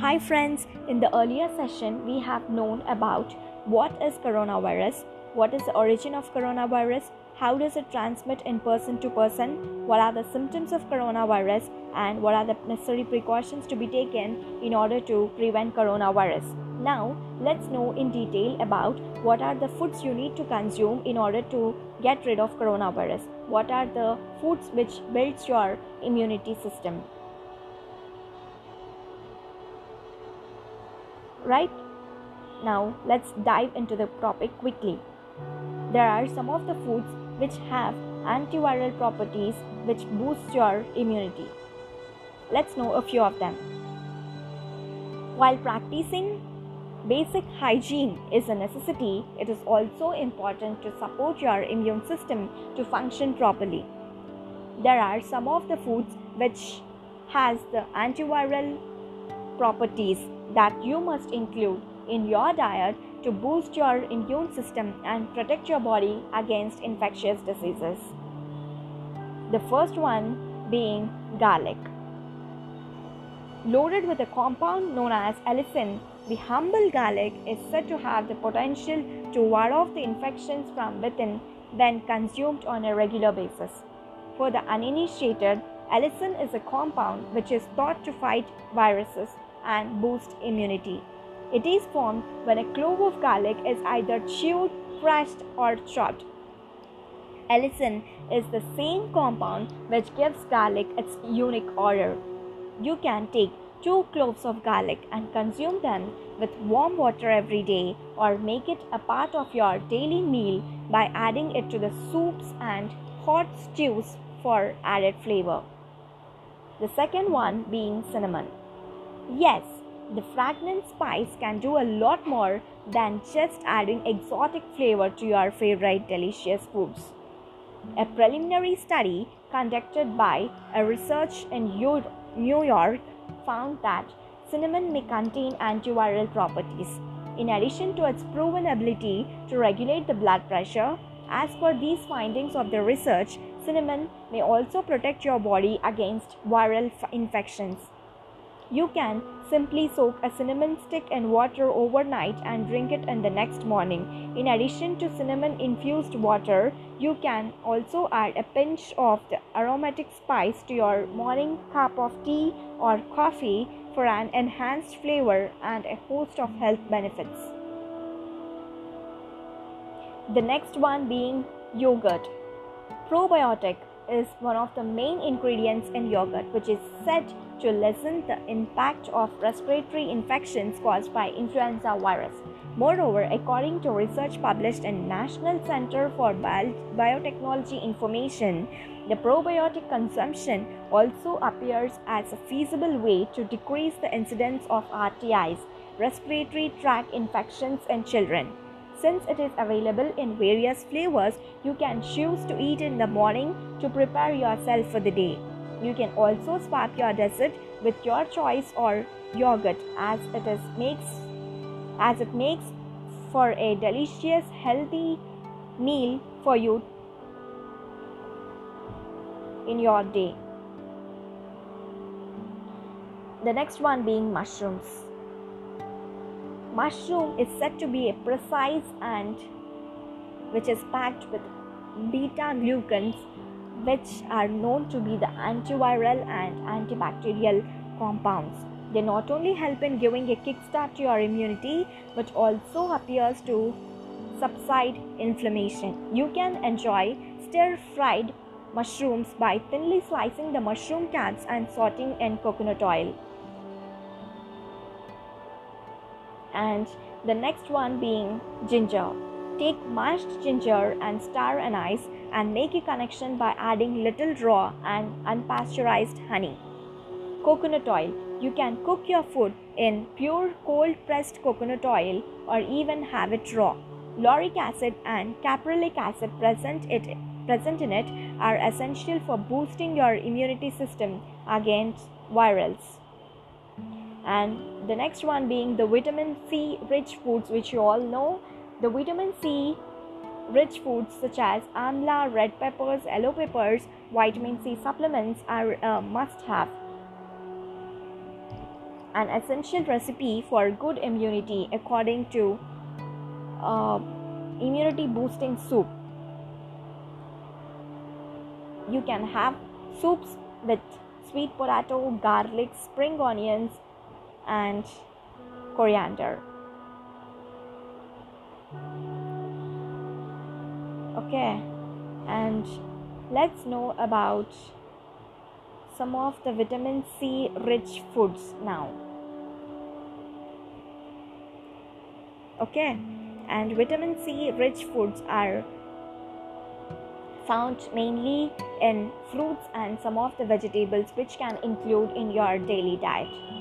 Hi, friends. In the earlier session, we have known about what is coronavirus, what is the origin of coronavirus, how does it transmit in person to person, what are the symptoms of coronavirus, and what are the necessary precautions to be taken in order to prevent coronavirus. Now, let's know in detail about what are the foods you need to consume in order to get rid of coronavirus. What are the foods which builds your immunity system? Right? Now let's dive into the topic quickly. There are some of the foods which have antiviral properties which boost your immunity. Let's know a few of them. While practicing basic hygiene is a necessity it is also important to support your immune system to function properly. There are some of the foods which has the antiviral properties that you must include in your diet to boost your immune system and protect your body against infectious diseases. The first one being garlic. Loaded with a compound known as allicin, the humble garlic is said to have the potential to ward off the infections from within when consumed on a regular basis. For the uninitiated, allicin is a compound which is thought to fight viruses and boost immunity. It is formed when a clove of garlic is either chewed, crushed, or chopped. Allicin is the same compound which gives garlic its unique odor. You can take two cloves of garlic and consume them with warm water every day or make it a part of your daily meal by adding it to the soups and hot stews for added flavor. The second one being cinnamon. Yes, the fragrant spice can do a lot more than just adding exotic flavor to your favorite delicious foods. A preliminary study conducted by a research in New York found that cinnamon may contain antiviral properties. In addition to its proven ability to regulate the blood pressure, as per these findings of the research, cinnamon may also protect your body against viral infections. You can simply soak a cinnamon stick in water overnight and drink it in the next morning. In addition to cinnamon infused water, you can also add a pinch of the aromatic spice to your morning cup of tea or coffee for an enhanced flavor and a host of health benefits. The next one being yogurt. Probiotic is one of the main ingredients in yogurt, which is said to lessen the impact of respiratory infections caused by influenza virus. Moreover, according to research published in National Center for Biotechnology Information, the probiotic consumption also appears as a feasible way to decrease the incidence of RTIs, respiratory tract infections in children. Since it is available in various flavors, you can choose to eat in the morning to prepare yourself for the day. You can also swap your dessert with your choice or yogurt as it is makes as it makes for a delicious healthy meal for you in your day. The next one being mushrooms. Mushroom is said to be a precise and which is packed with beta glucans which are known to be the antiviral and antibacterial compounds. They not only help in giving a kickstart to your immunity but also appears to subside inflammation. You can enjoy stir fried mushrooms by thinly slicing the mushroom caps and sauteing in coconut oil. And the next one being ginger. Take mashed ginger and stir an ice and make a connection by adding little raw and unpasteurized honey. Coconut oil. You can cook your food in pure cold pressed coconut oil or even have it raw. Lauric acid and caprylic acid present, it, present in it are essential for boosting your immunity system against virals. And the next one being the vitamin C rich foods, which you all know. The vitamin C rich foods such as amla, red peppers, yellow peppers, vitamin C supplements are a must have. an essential recipe for good immunity according to uh, immunity boosting soup. You can have soups with sweet potato, garlic, spring onions, and coriander. Okay, and let's know about some of the vitamin C rich foods now. Okay, and vitamin C rich foods are found mainly in fruits and some of the vegetables which can include in your daily diet.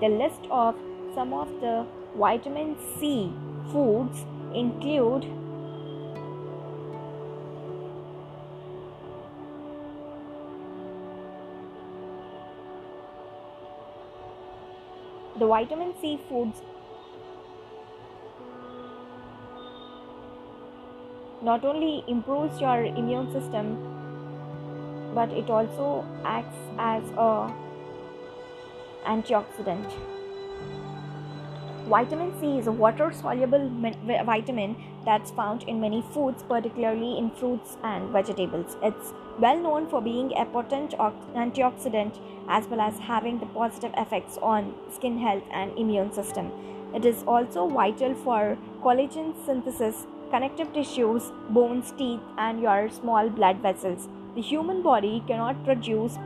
The list of some of the vitamin C foods include the vitamin C foods not only improves your immune system but it also acts as a antioxidant vitamin c is a water soluble vitamin that's found in many foods particularly in fruits and vegetables it's well known for being a potent antioxidant as well as having the positive effects on skin health and immune system it is also vital for collagen synthesis connective tissues, bones, teeth, and your small blood vessels. The human body cannot produce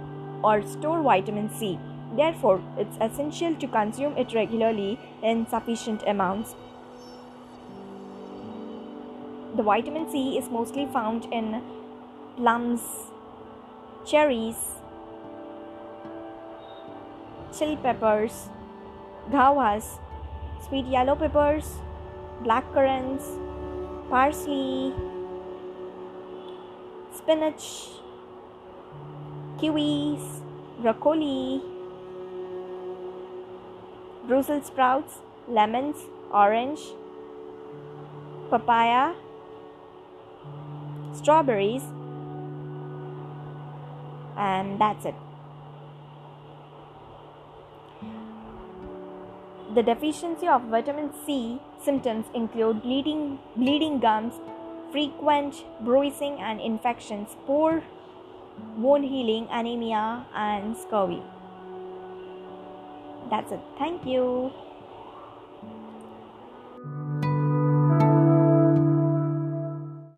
or store vitamin C. Therefore, it's essential to consume it regularly in sufficient amounts. The vitamin C is mostly found in plums, cherries, chili peppers, guavas, sweet yellow peppers, black currants, parsley, spinach, kiwis, broccoli, Brussels sprouts, lemons, orange, papaya, strawberries, and that's it. The deficiency of vitamin C symptoms include bleeding, bleeding gums, frequent bruising and infections, poor bone healing, anemia, and scurvy. That's it. Thank you.